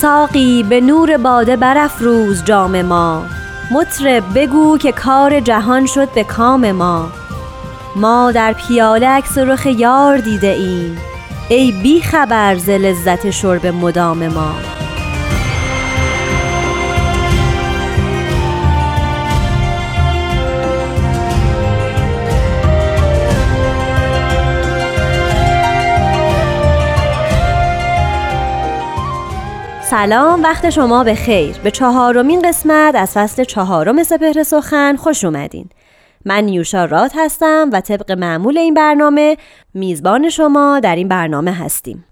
ساقی به نور باده برافروز جام ما. مطرب بگو که کار جهان شد به کام ما. ما در پیاله عکس رخ یار دیده ایم. ای بی خبر ز لذت شرب مدام ما. سلام وقت شما به خیر. به چهارمین قسمت از فصل چهارم سپهر سخن خوش اومدین. من نیوشا رات هستم و طبق معمول این برنامه میزبان شما در این برنامه هستیم.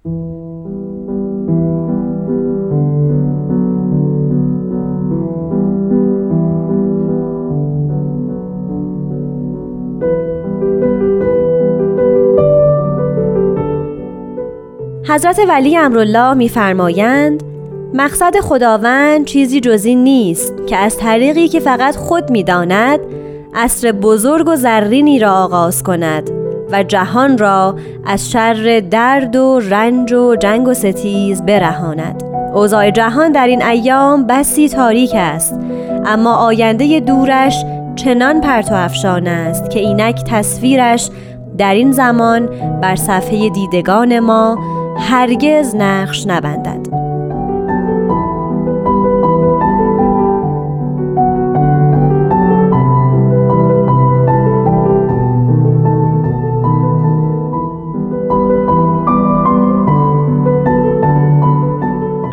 حضرت ولی امرالله میفرمایند مقصد خداوند چیزی جزی نیست که از طریقی که فقط خود می‌داند عصر بزرگ و زرینی را آغاز کند و جهان را از شر درد و رنج و جنگ و ستیز برهاند. اوضاع جهان در این ایام بسی تاریک است اما آینده دورش چنان پرتو افشان است که اینک تصویرش در این زمان بر صفحه دیدگان ما هرگز نقش نبندد.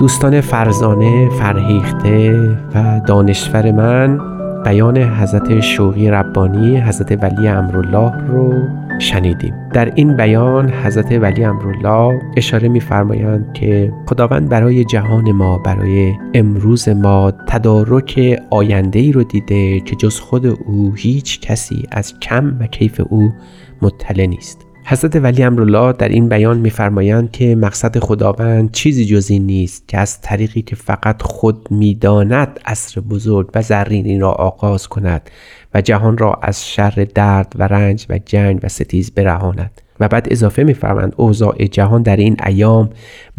دوستان فرزانه فرهیخته و دانشور من بیان حضرت شوقی ربانی حضرت ولی امرالله رو شنیدیم. در این بیان حضرت ولی امرالله اشاره میفرمایند که خداوند برای جهان ما برای امروز ما تدارک آینده ای رو دیده که جز خود او هیچ کسی از کم و کیف او مطلع نیست. حضرت ولی امرالله در این بیان میفرمایند که مقصد خداوند چیزی جز این نیست که از طریقی که فقط خود می‌داند عصر بزرگ و زرینی را آغاز کند و جهان را از شر درد و رنج و جنگ و ستیز برهاند. و بعد اضافه میفرمایند اوضاع جهان در این ایام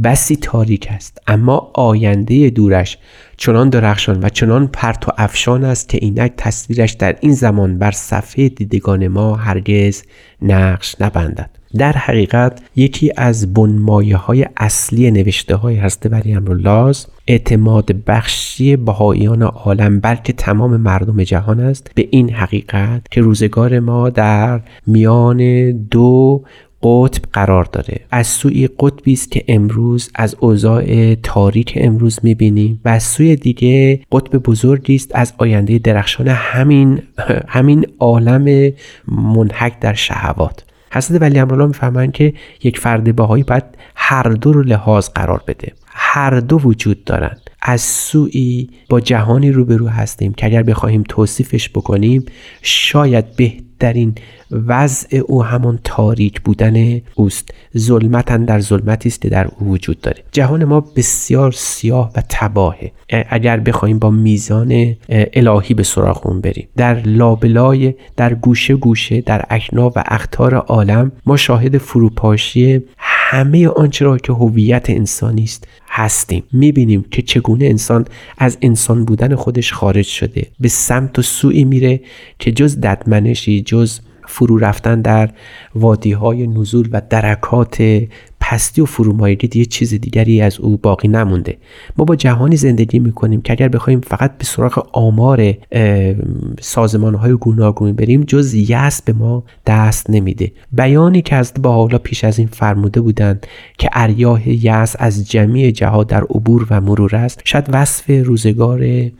بسی تاریک است اما آینده دورش چنان درخشان و چنان پرت و افشان است که اینک تصویرش در این زمان بر صفحه دیدگان ما هرگز نقش نبندد. در حقیقت یکی از بنمایه های اصلی نوشته های حضرت اعتماد بخشی بهاییان عالم بلکه تمام مردم جهان است. به این حقیقت که روزگار ما در میان دو قطب قرار داره. از سوی قطبی است که امروز از اوضاع تاریک امروز می‌بینیم و از سوی دیگه قطب بزرگی است. از آینده درخشان همین همین عالم منحک در شهوات. حضرت ولی امرالله می‌فهمند که یک فرد بهایی باید هر دو رو لحاظ قرار بده. هر دو وجود دارند. از سوی با جهانی روبرو هستیم که اگر بخواهیم توصیفش بکنیم شاید بهترین وضع او همان تاریک بودن اوست. ظلمتا در ظلمتی است که در او وجود داره. جهان ما بسیار سیاه و تباهه. اگر بخوایم با میزان الهی به سراغ اون بریم. در لابلای در گوشه گوشه در اکنا و اختار عالم ما شاهد فروپاشی همه آنچه را که هویت انسانی است هستیم. می‌بینیم که چگونه انسان از انسان بودن خودش خارج شده. به سمت و سوی میره که جز ددمنشی جز فرو رفتن در وادی های نزول و درکات هستی و فرومایگی دیگه چیز دیگری از او باقی نمونده. ما با جهانی زندگی می‌کنیم که اگر بخوایم فقط به سراغ آمار سازمان های گوناگون بریم جز یأس به ما دست نمیده. بیانی که از با حالا پیش از این فرموده بودند که ریاح یأس از جمیع جهات در عبور و مرور است شاید وصف روزگار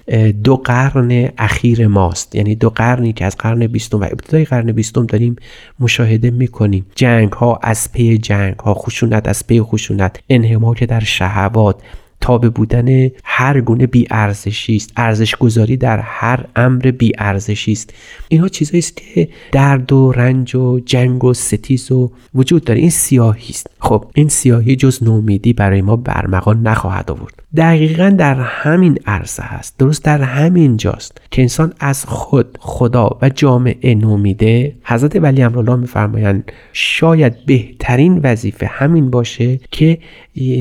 دو قرن اخیر ماست. یعنی دو قرنی که از قرن بیستم و ابتدای قرن بیستم داریم مشاهده می‌کنیم. جنگ ها از پی جنگ ها خشونت از پی خشونت انحماک در شهوات. تابه بودن هر گونه بی ارزشی است. ارزش گذاری در هر امر بی ارزشی است. اینها چیزایی است که درد و رنج و جنگ و ستیز و وجود داره. این سیاهی است. خب این سیاهی جز نومیدی برای ما به ارمغان نخواهد آورد. دقیقا در همین عرصه هست. درست در همین جاست که انسان از خود خدا و جامعه نومیده حضرت ولی امرالله میفرمایند شاید بهترین وظیفه همین باشه که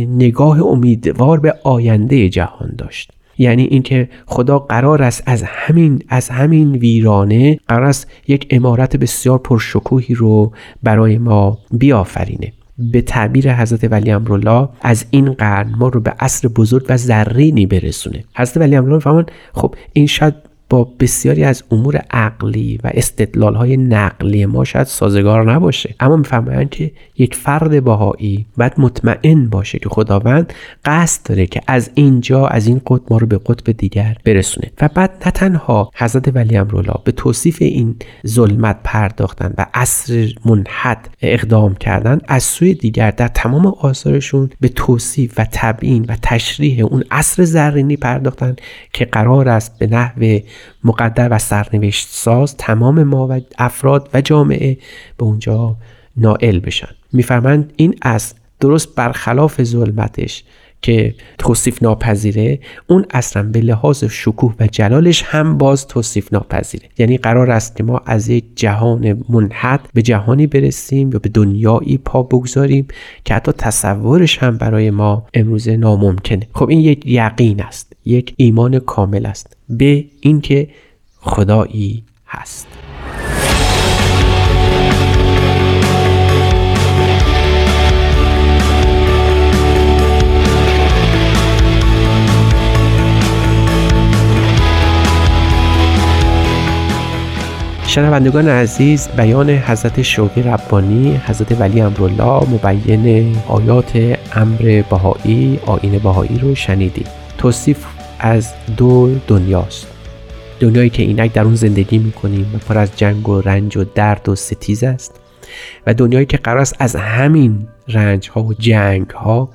نگاه امیدوار به آینده جهان داشت. یعنی اینکه خدا قرار است از همین از همین ویرانه قرار است یک امارت بسیار پرشکوهی رو برای ما بیافرینه. به تعبیر حضرت ولی امرالله از این قرن ما رو به عصر بزرگ و زرینی برسونه. حضرت ولی امرالله فرمان خب این شاید با بسیاری از امور عقلی و استدلال های نقلی ما شاید سازگار نباشه. اما میفرمایند که یک فرد باهایی باید مطمئن باشه که خداوند قصد داره که از اینجا از این قطب ما رو به قطب دیگر برسونه. و بعد نه تنها حضرت ولی امرالله به توصیف این ظلمت پرداختن و عصر منحد اقدام کردن از سوی دیگر در تمام آثارشون به توصیف و تبیین و تشریح اون عصر زرینی پرداختن که قرار است به نحو مقدر و سرنوشت ساز تمام ما و افراد و جامعه به اونجا نائل بشن. میفرمند این از درست برخلاف ظلمتش که توصیف ناپذیره اون اصلا به لحاظ شکوه و جلالش هم باز توصیف ناپذیره. یعنی قرار است که ما از یک جهان منحد به جهانی برسیم یا به دنیایی پا بگذاریم که حتی تصورش هم برای ما امروزه ناممکنه. خب این یک یقین است یک ایمان کامل است. به اینکه خدایی هست. شنوندگان عزیز بیان حضرت شوقی ربانی حضرت ولی امرالله مبین آیات امر بهایی آین بهایی رو شنیدید توصیف از دو دنیاست. دنیایی که اینک در اون زندگی می‌کنیم و پر از جنگ و رنج و درد و ستیز است و دنیایی که قرار است از همین رنج ها و جنگ ها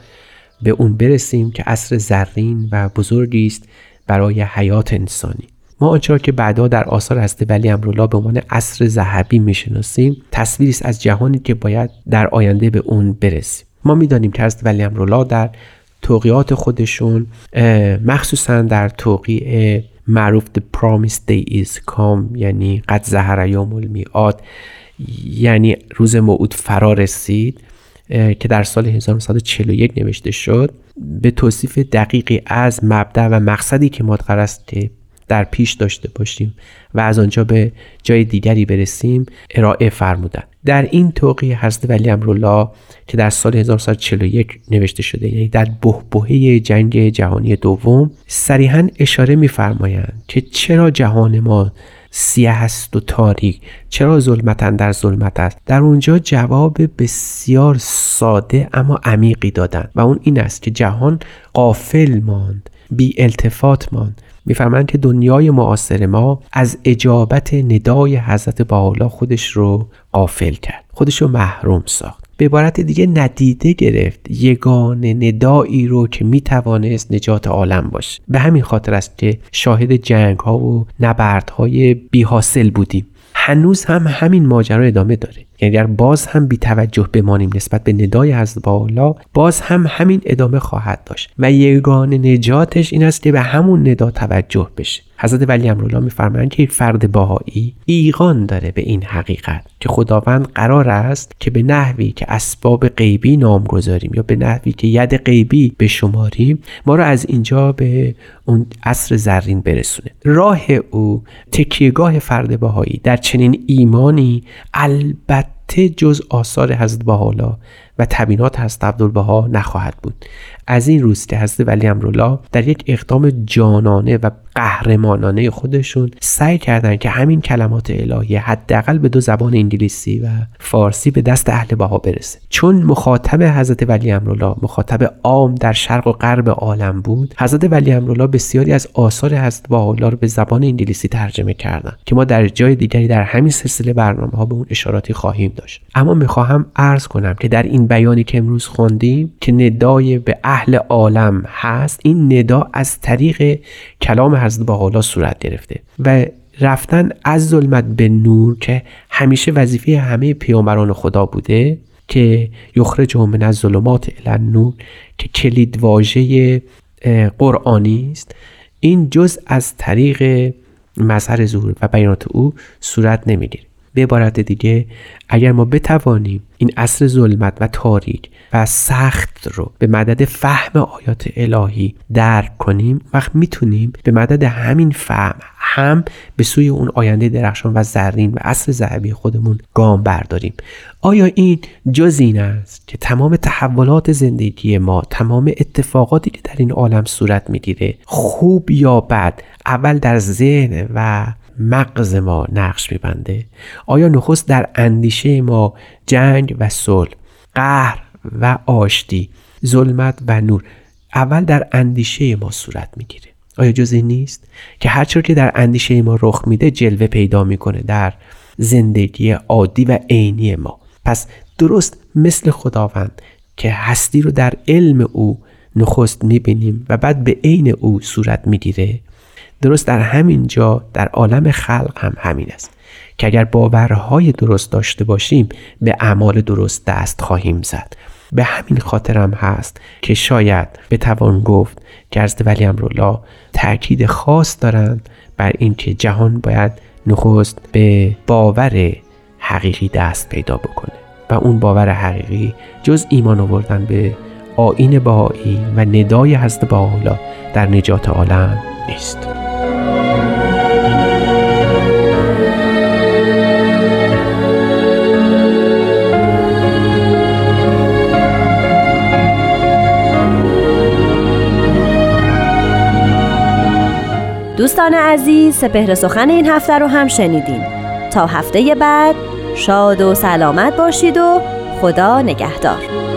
به اون برسیم که عصر زرین و بزرگی است برای حیات انسانی. ما آنچه که بعدا در آثار هسته ولی امرولا به عنوان عصر ذهبی می‌شناسیم تصویری است از جهانی که باید در آینده به اون برسیم. ما می‌دانیم که حضرت ولی امرولا در توقیات خودشون مخصوصا در توقیع معروف The Promised Day is Come یعنی قد زهر یوم المیعاد یعنی روز موعود فرا رسید که در سال 1941 نوشته شد. به توصیف دقیقی از مبدع و مقصدی که ما قرار است که در پیش داشته باشیم و از آنجا به جای دیگری برسیم ارائه فرمودن. در این توقیه حضرت ولی امرالله که در سال 1941 نوشته شده یعنی در بهبهه جنگ جهانی دوم صریحا اشاره میفرمایند که چرا جهان ما سیاه است و تاریک چرا ظلمتن در ظلمت است؟ در اونجا جواب بسیار ساده اما عمیقی دادن و اون این است که جهان قافل ماند بی التفات ماند. میفرمایند که دنیای معاصر ما از اجابت ندای حضرت بالا خودش رو قافل کرد. خودش رو محروم ساخت. به عبارت دیگه ندیده گرفت یگان ندایی رو که می‌توانست نجات عالم باشه. به همین خاطر است که شاهد جنگ ها و نبرد های بی حاصل بودیم. هنوز هم همین ماجرا ادامه داره. یعنی اگر باز هم بی توجه بمانیم نسبت به ندای حضرت بالا باز هم همین ادامه خواهد داشت. و یگان نجاتش این است که به همون ندا توجه بشه. حضرت ولی امرالله میفرمایند که فرد باهایی ایقان داره به این حقیقت که خداوند قرار است که به نحوی که اسباب غیبی نام گذاریم یا به نحوی که ید غیبی بشماریم ما رو از اینجا به اون عصر زرین برسونه. راه او تکیهگاه فرد باهایی در چنین ایمانی البته جز آثار حضرت بحالا و تبینات حضرت عبدالبها نخواهد بود. از این روز که حضرت ولی امرالله در یک اقدام جانانه و قهرمانانه خودشون سعی کردن که همین کلمات الهی حداقل به دو زبان انگلیسی و فارسی به دست اهل بها برسه. چون مخاطب حضرت ولی امرالله مخاطب عام در شرق و غرب عالم بود حضرت ولی امرالله بسیاری از آثار حضرت بهاءالله رو به زبان انگلیسی ترجمه کردن که ما در جای دیگری در همین سلسله برنامه ها به اون اشاراتی خواهیم داشت. اما می‌خواهم عرض کنم که در این بیانی که امروز خوندیم که ندای به اهل عالم هست. این ندا از طریق کلام حضرت با صورت گرفته و رفتن از ظلمت به نور که همیشه وظیفه همه پیامبران خدا بوده که یخرجهم من از ظلمات الی نور که کلید واژه قرآنی است. این جز از طریق مظهر ظهور و بیانات او صورت نمی‌گیره. به عبارت دیگه. اگر ما بتوانیم این عصر ظلمت و تاریک و سخت رو به مدد فهم آیات الهی درک کنیم وقت می‌تونیم به مدد همین فهم هم به سوی اون آینده درخشان و زرین و عصر ذهبی خودمون گام برداریم. آیا این جز این است که تمام تحولات زندگی ما تمام اتفاقاتی که در این عالم صورت می‌گیره خوب یا بد اول در ذهن و مغز ما نقش میبنده. آیا نخست در اندیشه ما جنگ و صلح قهر و آشتی ظلمت و نور اول در اندیشه ما صورت می‌گیره؟ آیا جز این نیست که هرچطور که در اندیشه ما رخ میده جلوه پیدا می‌کنه در زندگی عادی و عینی ما؟ پس درست مثل خداوند که هستی رو در علم او نخست می‌بینیم و بعد به عین او صورت می‌گیره درست در همین جا در عالم خلق هم همین است که اگر باورهای درست داشته باشیم به اعمال درست دست خواهیم زد. به همین خاطرم هست که شاید بتوان گفت که از ولی امرالله تاکید خاص دارند بر اینکه جهان باید نخست به باور حقیقی دست پیدا بکنه و اون باور حقیقی جز ایمان آوردن به آین بهایی و ندای حضرت بهاءالله در نجات عالم نیست. دوستان عزیز سپهر سخن این هفته رو هم شنیدین. تا هفته بعد شاد و سلامت باشید و خدا نگهدار.